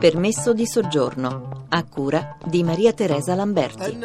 Permesso di soggiorno a cura di Maria Teresa Lamberti.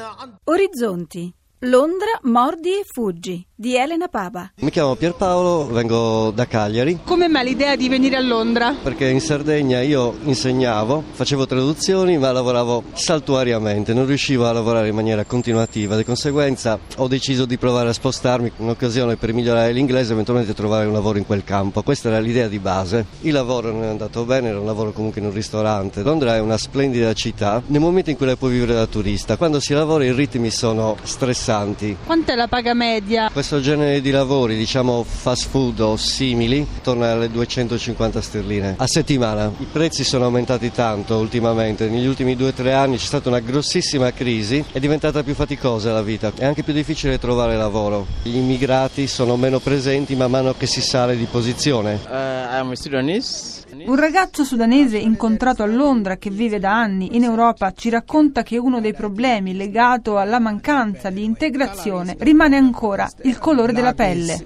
Orizzonti. Londra, mordi e fuggi di Elena Papa. Mi chiamo Pierpaolo, vengo da Cagliari. Come mai l'idea di venire a Londra? Perché in Sardegna io insegnavo, facevo traduzioni ma lavoravo saltuariamente, non riuscivo a lavorare in maniera continuativa, di conseguenza ho deciso di provare a spostarmi in occasione per migliorare l'inglese e eventualmente trovare un lavoro in quel campo. Questa era l'idea di base. Il lavoro non è andato bene, era un lavoro comunque in un ristorante. Londra è una splendida città nel momento in cui la puoi vivere da turista. Quando si lavora i ritmi sono stressanti. Quant'è la paga media? Questo genere di lavori, diciamo fast food o simili, torna alle 250 sterline a settimana. I prezzi sono aumentati tanto ultimamente, negli ultimi due o tre anni c'è stata una grossissima crisi, è diventata più faticosa la vita, è anche più difficile trovare lavoro. Gli immigrati sono meno presenti man mano che si sale di posizione. Uh. Un ragazzo sudanese incontrato a Londra che vive da anni in Europa ci racconta che uno dei problemi legato alla mancanza di integrazione rimane ancora il colore della pelle.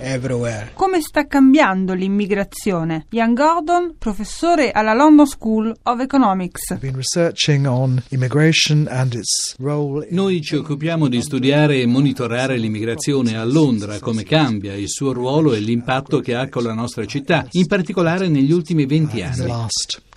Everywhere. Come sta cambiando l'immigrazione? Ian Gordon, professore alla London School of Economics. been researching on immigration and its role in Noi ci occupiamo di studiare e monitorare l'immigrazione a Londra, come cambia, il suo ruolo e l'impatto che ha con la nostra città, in particolare negli ultimi 20 the anni.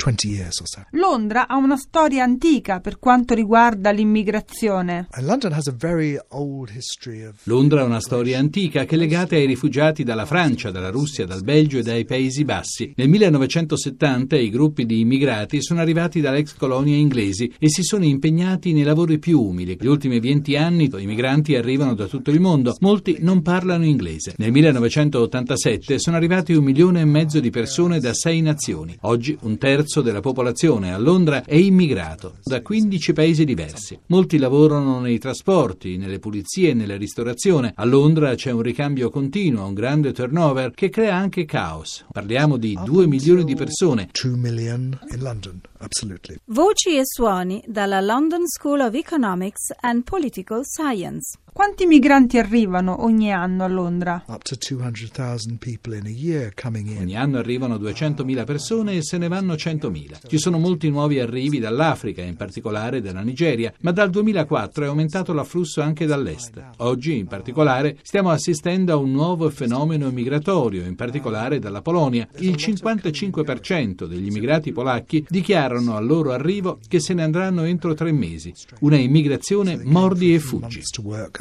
Last 20 years or so. Londra ha una storia antica per quanto riguarda l'immigrazione. And London has a very old history of Londra ha una storia antica che è legata ai rifugiati dalla Francia, dalla Russia, dal Belgio e dai Paesi Bassi. Nel 1970 i gruppi di immigrati sono arrivati dall'ex colonia inglesi e si sono impegnati nei lavori più umili. Negli ultimi 20 anni i migranti arrivano da tutto il mondo, molti non parlano inglese. Nel 1987 sono arrivati un milione e mezzo di persone da sei nazioni. Oggi un terzo della popolazione a Londra è immigrato da 15 paesi diversi. Molti lavorano nei trasporti, nelle pulizie e nella ristorazione. A Londra c'è un ricambio continuo, un grande turnover che crea anche caos. Parliamo di 2 milioni di persone. 2 million in London, absolutely. Voci e suoni dalla London School of Economics and Political Science. Quanti migranti arrivano ogni anno a Londra? Up to 200,000 people in a year coming in. Ogni anno arrivano 200.000 persone e se ne vanno 100.000. Ci sono molti nuovi arrivi dall'Africa, in particolare dalla Nigeria, ma dal 2004 è aumentato l'afflusso anche dall'est. Oggi, in particolare, stiamo assistendo a un nuovo fenomeno migratorio, in particolare dalla Polonia. Il 55% degli immigrati polacchi dichiarano al loro arrivo che se ne andranno entro tre mesi. Una immigrazione mordi e fuggi.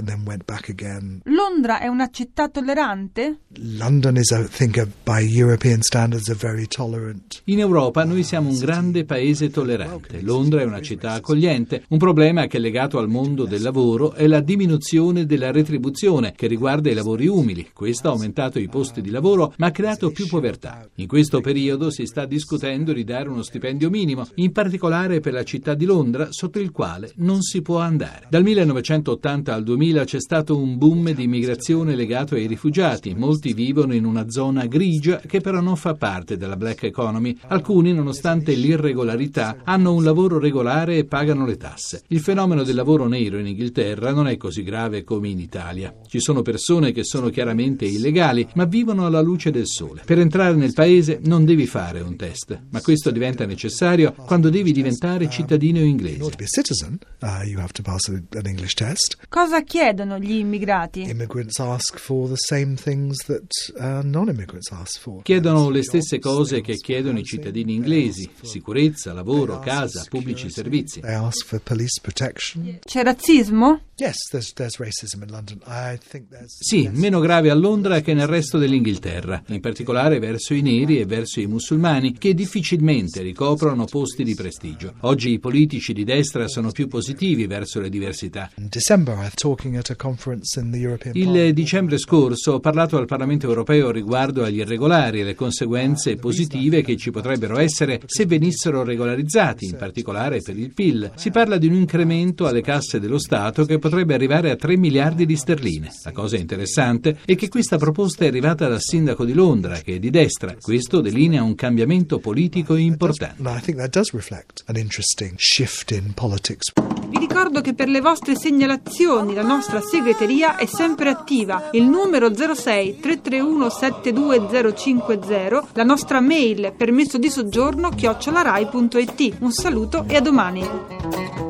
Months to work and then went back again. Londra è una città tollerante? London is, I think, a, by European standards, a very tolerant. In Europa noi siamo un grande paese tollerante. Londra è una città accogliente. Un problema che è legato al mondo del lavoro è la diminuzione della retribuzione che riguarda i lavori umili. Questo ha aumentato i posti di lavoro ma ha creato più povertà. In questo periodo si sta discutendo di dare uno stipendio minimo, in particolare per la città di Londra, sotto il quale non si può andare. Dal 1980 al 2000 c'è stato un boom di immigrazione legato ai rifugiati. Molti vivono in una zona grigia che però non fa parte della black economy. Alcuni, nonostante l'irregolarità, hanno un lavoro regolare e pagano le tasse. Il fenomeno del lavoro nero in Inghilterra non è così grave come in Italia. Ci sono persone che sono chiaramente illegali, ma vivono alla luce del sole. Per entrare nel paese non devi fare un test, ma questo diventa necessario quando devi diventare cittadino In inglese. order to chiedono gli immigrati? Immigrants ask for the same things that uh, non-immigrants ask for. Chiedono le stesse cose che chiedono i cittadini inglesi: sicurezza, lavoro, casa, pubblici servizi. C'è razzismo? Sì, meno grave a Londra che nel resto dell'Inghilterra, in particolare verso i neri e verso i musulmani, che difficilmente ricoprono posti di prestigio. Oggi i politici di destra sono più positivi verso le diversità. in December. I'm talking Il dicembre scorso ho parlato al Parlamento europeo riguardo agli irregolari e le conseguenze positive che ci potrebbero essere se venissero regolarizzati, in particolare per il PIL. Si parla di un incremento alle casse dello Stato che potrebbe arrivare a 3 miliardi di sterline. La cosa interessante è che questa proposta è arrivata dal sindaco di Londra, che è di destra. Questo delinea un cambiamento politico importante. Vi ricordo che per le vostre segnalazioni la nostra segreteria è sempre attiva. Il numero 06 331 72050, la nostra mail permesso di soggiorno chiocciolarai.it. Un saluto e a domani.